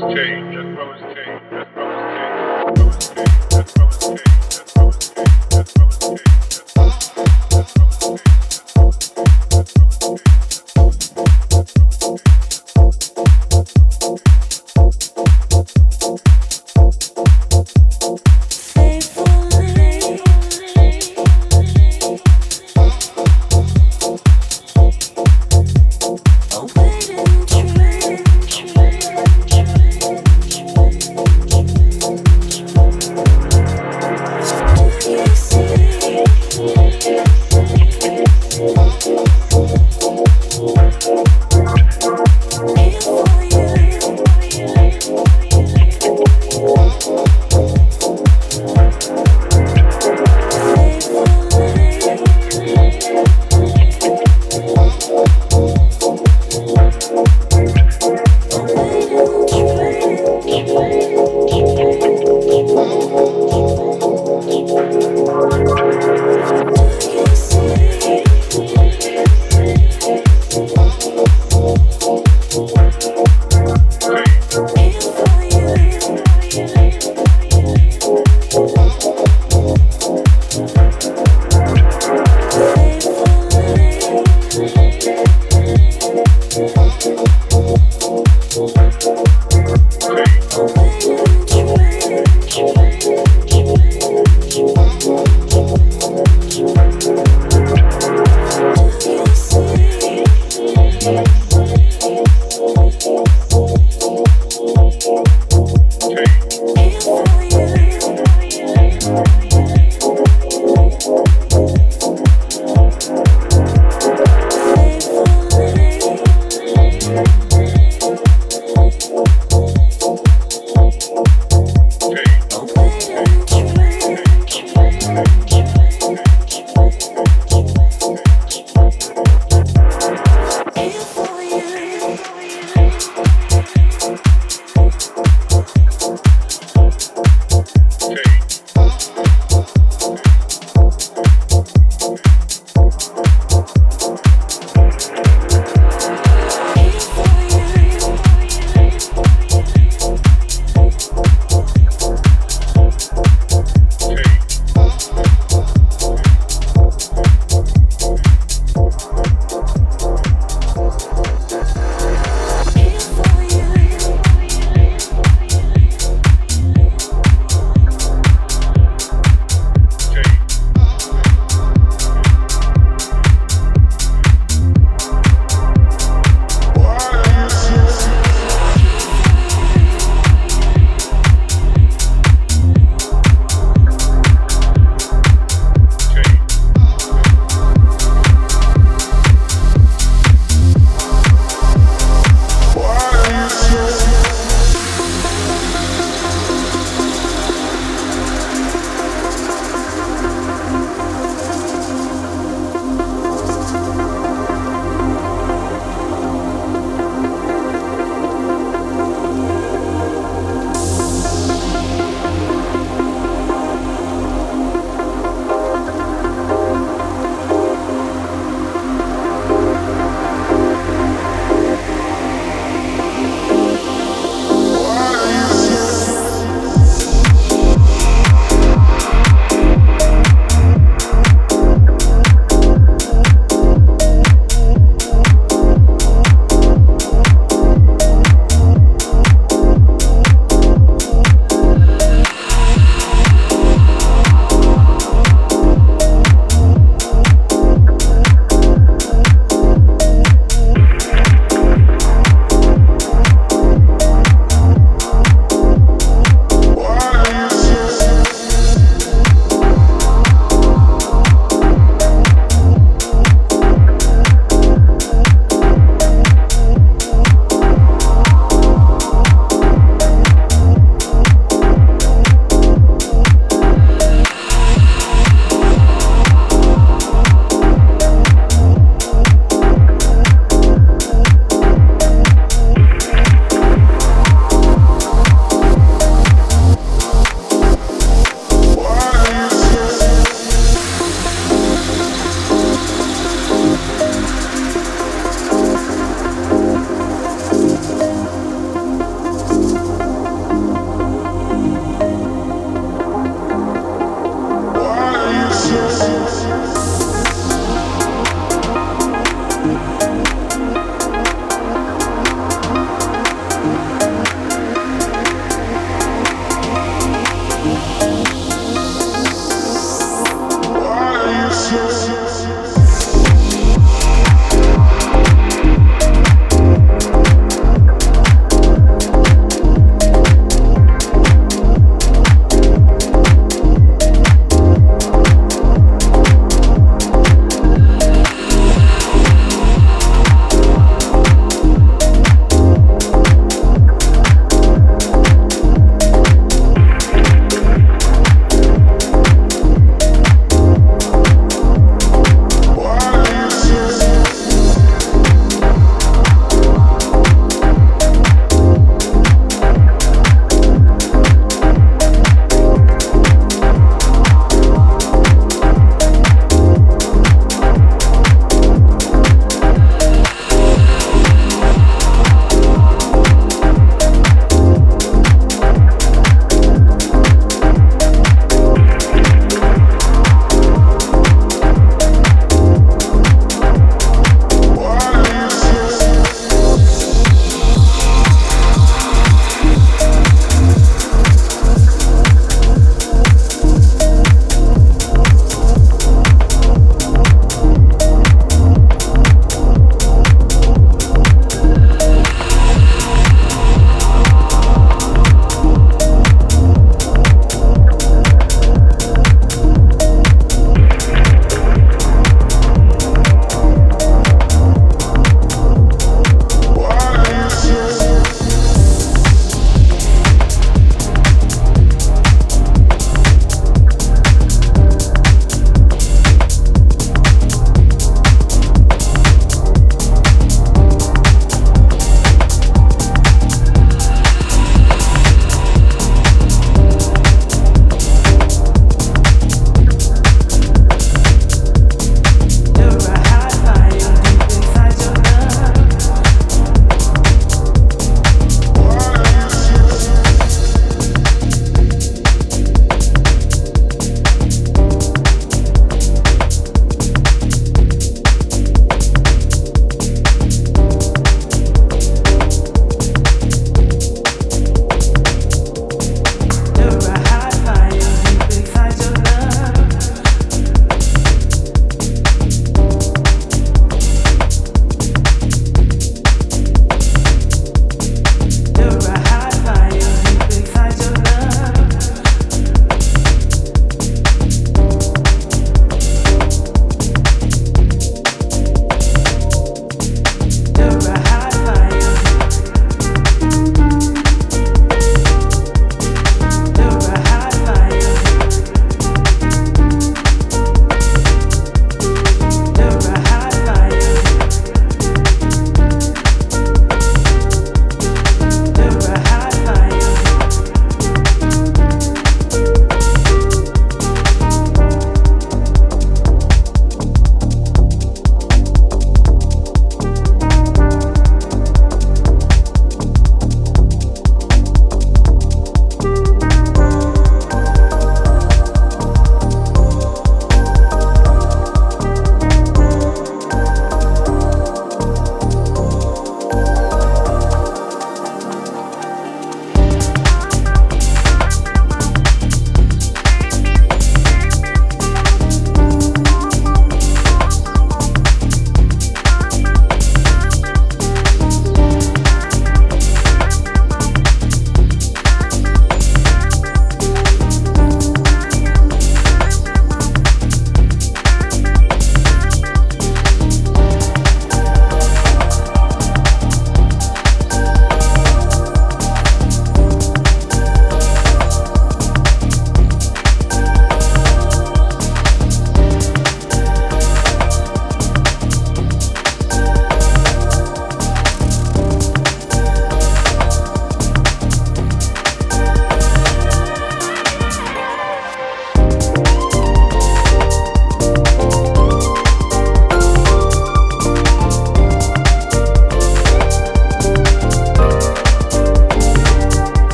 Thank